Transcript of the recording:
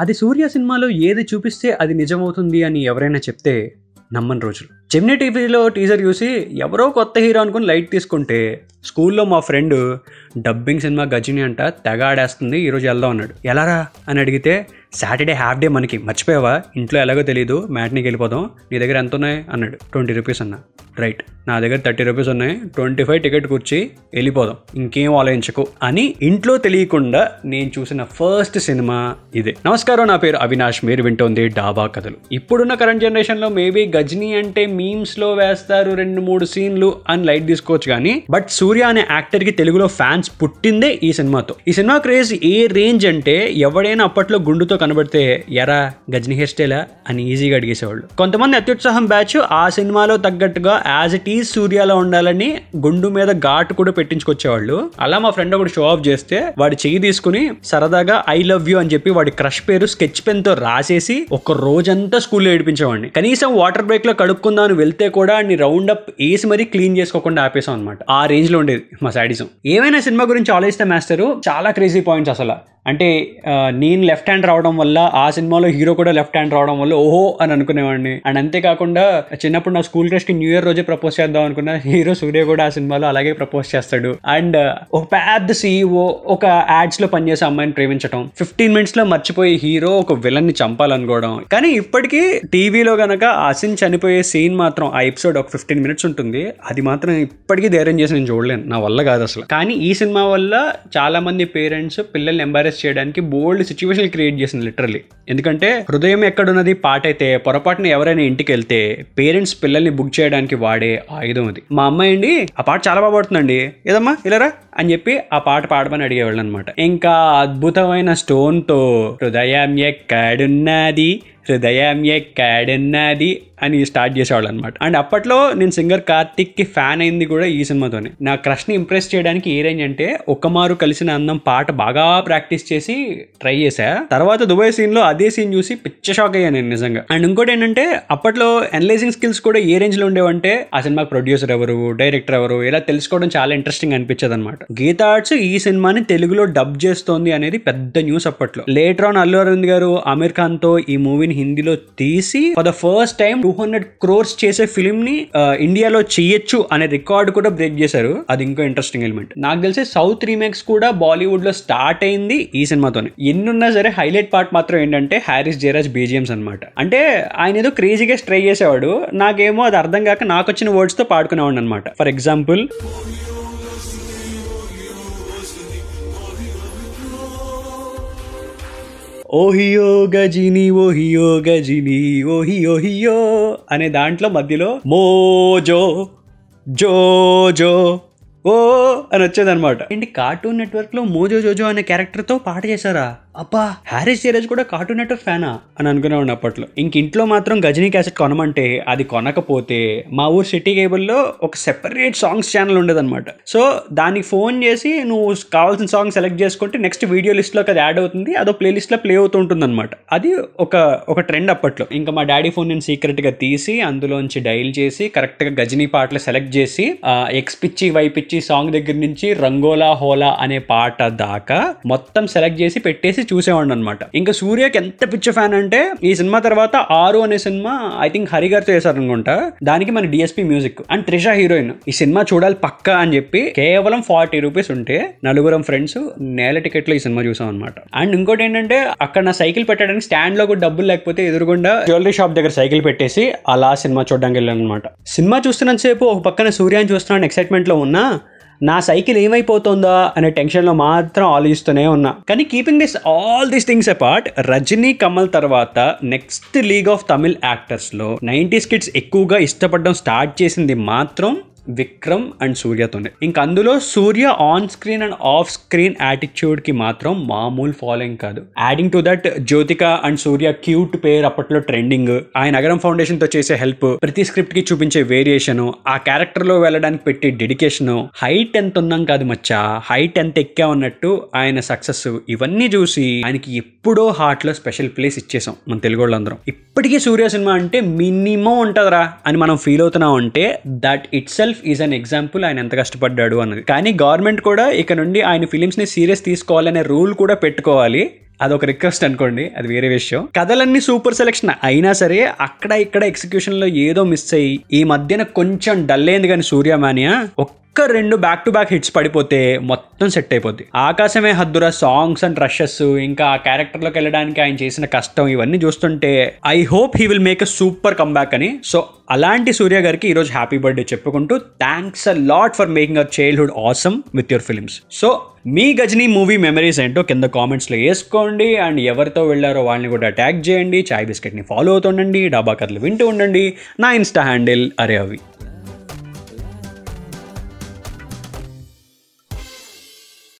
అది సూర్య సినిమాలో ఏది చూపిస్తే అది నిజమవుతుంది అని ఎవరైనా చెప్తే నమ్మని రోజులు. చెమ్ని టీవీలో టీజర్ చూసి ఎవరో కొత్త హీరో అనుకుని లైట్ తీసుకుంటే స్కూల్లో మా ఫ్రెండ్ డబ్బింగ్ సినిమా గజిని అంట తెగ ఆడేస్తుంది ఈరోజు వెళ్దాం అన్నాడు. ఎలారా అని అడిగితే సాటర్డే హాఫ్ డే మనకి మర్చిపోయావా? ఇంట్లో ఎలాగో తెలియదు మ్యాట్నీకి వెళ్ళిపోదాం నీ దగ్గర ఎంత ఉన్నాయి? అన్నాడు. ట్వంటీ రూపీస్ అన్న. రైట్ నా దగ్గర థర్టీ రూపీస్ ఉన్నాయి ట్వంటీ ఫైవ్ టికెట్ కూర్చి వెళ్ళిపోదాం ఇంకేం ఆలోచించకు అని ఇంట్లో తెలియకుండా నేను చూసిన ఫస్ట్ సినిమా ఇదే. నమస్కారం నా పేరు అవినాష్ మీరు వింటోంది డాబా కథలు. ఇప్పుడున్న కరెంట్ జనరేషన్లో మేబీ గజ్ని అంటే మీమ్స్లో వేస్తారు రెండు మూడు సీన్లు అని లైట్ తీసుకోవచ్చు కానీ బట్ సూర్య అనే యాక్టర్కి తెలుగులో ఫ్యాన్స్ పుట్టిందే ఈ సినిమాతో. ఈ సినిమా క్రేజ్ ఏ రేంజ్ అంటే ఎవడైనా అప్పట్లో గుండుతో కనబడితే ఎరా గజని హెయిర్ స్టైలా అని ఈజీగా అడిగేసేవాళ్ళు. కొంతమంది అత్యుత్సాహం బ్యాచ్ ఆ సినిమాలో తగ్గట్టుగా యాజ్ ఇట్ ఈజ్ సూర్యాలో ఉండాలని గుండు మీద ఘాటు కూడా పెట్టించుకొచ్చేవాళ్ళు. అలా మా ఫ్రెండ్ ఒకటి షో ఆఫ్ చేస్తే వాడి చెయ్యి తీసుకుని సరదాగా ఐ లవ్ యూ అని చెప్పి వాడి క్రష్ పేరు స్కెచ్ పెన్తో రాసేసి ఒక రోజంతా స్కూల్లో ఏడిపించేవాడిని. కనీసం వాటర్ బ్రేక్లో కడుక్కుందాం అని వెళ్తే కూడా నీ రౌండ్ అప్ వేసి మరీ క్లీన్ చేసుకోకుండా ఆపేసాం అనమాట ఆ రేంజ్లో ఉండేది మా సాడిజం ఏమైనా సినిమా గురించి ఆలోచిస్తే మాస్టరు చాలా క్రేజీ పాయింట్స్ అసలు. అంటే నేను లెఫ్ట్ హ్యాండ్ రావడం వల్ల ఆ సినిమాలో హీరో కూడా లెఫ్ట్ హ్యాండ్ రావడం వల్ల ఓహో అని అనుకునేవాడిని. అండ్ అంతేకాకుండా చిన్నప్పుడు నా స్కూల్ క్రష్కి న్యూ ఇయర్ రోజే ప్రపోజ్ చేద్దాం అనుకున్న హీరో సూర్య కూడా ఆ సినిమాలో అలాగే ప్రపోజ్ చేస్తాడు. అండ్ ఒక పెద్ద సీఈఓ ఒక యాడ్స్లో పనిచేసే అమ్మాయిని ప్రేమించడం ఫిఫ్టీన్ మినిట్స్లో మర్చిపోయి హీరో ఒక విలన్ని చంపాలనుకోవడం. కానీ ఇప్పటికీ టీవీలో గనక అసిన్ చనిపోయే సీన్ మాత్రం ఆ ఎపిసోడ్ ఒక ఫిఫ్టీన్ మినిట్స్ ఉంటుంది. అది మాత్రం ఇప్పటికీ ధైర్యం చేసి నేను చూడలేను. నా వల్ల కాదు అసలు. కానీ ఈ సినిమా వల్ల చాలా మంది పేరెంట్స్ పిల్లల్ని ఎంబారెస్ చేయడానికి బోల్డ్ సిచ్యువేషన్ క్రియేట్ చేసింది లిటరలీ ఎందుకంటే హృదయం ఎక్కడున్నది పాట అయితే పొరపాటున ఎవరైనా ఇంటికి వెళ్తే పేరెంట్స్ పిల్లల్ని బుక్ చేయడానికి వాడే ఆయుధం అది. మా అమ్మాయి అండి ఆ పాట చాలా బాగా పడుతుందండి. ఏదమ్మా? ఇలారా అని చెప్పి ఆ పాట పాడమని అడిగేవాళ్ళు అనమాట ఇంకా అద్భుతమైన స్టోన్తో హృదయం ఎక్కడున్నది హృదయం క్యాడెన్నది అని స్టార్ట్ చేసేవాళ్ళు అనమాట అండ్ అప్పట్లో నేను సింగర్ కార్తిక్కి ఫ్యాన్ అయింది కూడా ఈ సినిమాతోనే. నా క్రష్ని ఇంప్రెస్ చేయడానికి ఏ రేంజ్ అంటే ఒక్కమారు కలిసిన అందం పాట బాగా ప్రాక్టీస్ చేసి ట్రై చేశా. తర్వాత దుబాయ్ సీన్లో అదే సీన్ చూసి పిచ్చ షాక్ అయ్యాను నేను నిజంగా. అండ్ ఇంకోటి ఏంటంటే అప్పట్లో అనలైజింగ్ స్కిల్స్ కూడా ఏ రేంజ్లో ఉండేవంటే ఆ సినిమాకి ప్రొడ్యూసర్ ఎవరు డైరెక్టర్ ఎవరు ఇలా తెలుసుకోవడం చాలా ఇంట్రెస్టింగ్ అనిపించదు అనమాట గీతా ఆర్ట్స్ ఈ సినిమాని తెలుగులో డబ్ చేస్తోంది అనేది పెద్ద న్యూస్ అప్పట్లో. లేటర్ ఆన్ అల్లు అరవింద్ గారు ఆమీర్ ఖాన్తో ఈ మూవీని హిందీలో తీసి for the first time two hundred crores చేసే ఫిలిం ని ఇండియాలో చేయొచ్చు అనే రికార్డ్ కూడా బ్రేక్ చేశారు. అది ఇంకో ఇంట్రెస్టింగ్ ఎలిమెంట్ నాకు తెలిసి సౌత్ రీమేక్స్ కూడా బాలీవుడ్లో స్టార్ట్ అయింది ఈ సినిమాతోనే. ఎన్నున్నా సరే హైలైట్ పార్ట్ మాత్రం ఏంటంటే హ్యారిస్ జయరాజ్ బీజిఎమ్స్ అనమాట అంటే ఆయన ఏదో క్రేజీగా ట్రై చేసేవాడు. నాకేమో అది అర్థం కాక నాకు వచ్చిన వర్డ్స్తో పాడుకునేవాడు అనమాట for example Ohio Ghajini Ohio Ghajini Ohio హియో అనే దాంట్లో మధ్యలో మోజో జోజో ఓ అని వచ్చేదన్నమాట. ఏంటి కార్టూన్ నెట్వర్క్లో మోజో జోజో అనే క్యారెక్టర్తో పాట చేశారా? అబ్బా. హ్యారిస్ జయరాజ్ కూడా కార్టూన్ నెట్వర్క్ ఫ్యానా అని అనుకునేవాడిని అప్పట్లో. ఇంక ఇంట్లో మాత్రం గజనీ క్యాసెట్ కొనమంటే అది కొనకపోతే మా ఊరు సిటీ కేబుల్లో ఒక సెపరేట్ సాంగ్స్ ఛానల్ ఉండేదన్నమాట. సో దానికి ఫోన్ చేసి నువ్వు కావాల్సిన సాంగ్ సెలెక్ట్ చేసుకుంటే నెక్స్ట్ వీడియో లిస్ట్లోకి అది యాడ్ అవుతుంది అదో ప్లే లిస్ట్లో ప్లే అవుతూ ఉంటుంది అనమాట అది ఒక ఒక ట్రెండ్ అప్పట్లో. ఇంకా మా డాడీ ఫోన్ నేను సీక్రెట్గా తీసి అందులోంచి డైల్ చేసి కరెక్ట్గా గజనీ పాటలు సెలెక్ట్ చేసి ఎక్స్ పిచ్చి వై పిచ్చి సాంగ్ దగ్గర నుంచి రంగోలా హోలా అనే పాట దాకా మొత్తం సెలెక్ట్ చేసి పెట్టేసి చూసేవాడిని అనమాట ఇంకా సూర్యకి ఎంత పిచ్చ ఫ్యాన్ అంటే ఈ సినిమా తర్వాత ఆరు అనే సినిమా ఐ థింక్ హరి గారితో అనుకుంటా దానికి మన DSP music and Trisha heroine. ఈ సినిమా చూడాలి పక్క అని చెప్పి కేవలం ఫార్టీ రూపీస్ ఉంటే నలుగురం ఫ్రెండ్స్ నేల టికెట్లో ఈ సినిమా చూసాం అనమాట అండ్ ఇంకోటి ఏంటంటే అక్కడ నా సైకిల్ పెట్టడానికి స్టాండ్లో కూడా డబ్బులు లేకపోతే ఎదురుగుండా జ్యువెలరీ షాప్ దగ్గర సైకిల్ పెట్టేసి అలా సినిమా చూడడానికి వెళ్ళాను అనమాట సినిమా చూస్తున్నంతసేపు ఒక పక్కన సూర్యాన్ని చూస్తున్నాను ఎక్సైట్మెంట్లో ఉన్నా నా సైకిల్ ఏమైపోతుందా అనే టెన్షన్లో మాత్రం ఆలోచిస్తూనే ఉన్నా. కానీ keeping this all these things apart Rajini Kamal తర్వాత నెక్స్ట్ లీగ్ ఆఫ్ తమిళ్ యాక్టర్స్లో నైంటీస్ కిడ్స్ ఎక్కువగా ఇష్టపడడం స్టార్ట్ చేసింది మాత్రం విక్రమ్ అండ్ సూర్యతోనే. ఇంక అందులో Surya on screen and off screen యాటిట్యూడ్కి మాత్రం మామూలు ఫాలోయింగ్ కాదు. Adding to that Jyothika and Surya cute pair అప్పట్లో ట్రెండింగ్ ఆయన నగరం ఫౌండేషన్తో చేసే హెల్ప్ ప్రతి స్క్రిప్ట్కి చూపించే వేరియేషన్ ఆ క్యారెక్టర్లో వెళ్ళడానికి పెట్టే డెడికేషన్ హైట్ ఎంత ఉన్నాం కాదు మచ్చా హైట్ ఎంత ఎక్కా ఉన్నట్టు ఆయన సక్సెస్ ఇవన్నీ చూసి ఆయనకి ఎప్పుడో హార్ట్లో స్పెషల్ ప్లేస్ ఇచ్చేసాం మన తెలుగు వాళ్ళందరం ఇప్పటికీ సూర్య సినిమా అంటే మినిమం ఉంటుందిరా అని మనం ఫీల్ అవుతున్నాం అంటే that itself is an example ఆయన ఎంత కష్టపడ్డాడు అన్నది. కానీ గవర్నమెంట్ కూడా ఇక నుండి ఆయన ఫిలిమ్స్ని సీరియస్ తీసుకోవాలనే రూల్ కూడా పెట్టుకోవాలి. అదొక రిక్వెస్ట్ అనుకోండి అది వేరే విషయం. కథలన్నీ సూపర్ సెలెక్షన్ అయినా సరే అక్కడ ఇక్కడ ఎగ్జిక్యూషన్లో ఏదో మిస్ అయ్యి ఈ మధ్యన కొంచెం డల్ అయింది కానీ సూర్యమానియా ఒక్క రెండు బ్యాక్ టు బ్యాక్ హిట్స్ పడిపోతే మొత్తం సెట్ అయిపోద్ది. ఆకాశమే హద్దురా సాంగ్స్ అండ్ రషెస్ ఇంకా ఆ క్యారెక్టర్లోకి వెళ్ళడానికి ఆయన చేసిన కష్టం ఇవన్నీ చూస్తుంటే I hope he will make a super comeback అని. సో అలాంటి సూర్య గారికి ఈరోజు హ్యాపీ బర్త్డే చెప్పుకుంటూ thanks a lot for making our childhood awesome with your films so me Ghajini movie memories ఏంటో కింద కామెంట్స్లో వేసుకోండి. అండ్ ఎవరితో వెళ్ళారో వాళ్ళని కూడా ట్యాగ్ చేయండి. చాయ్ బిస్కెట్ని ఫాలో అవుతుండండి. డాబా కథలు వింటూ ఉండండి. నా ఇన్స్టా హ్యాండిల్ అరే అవి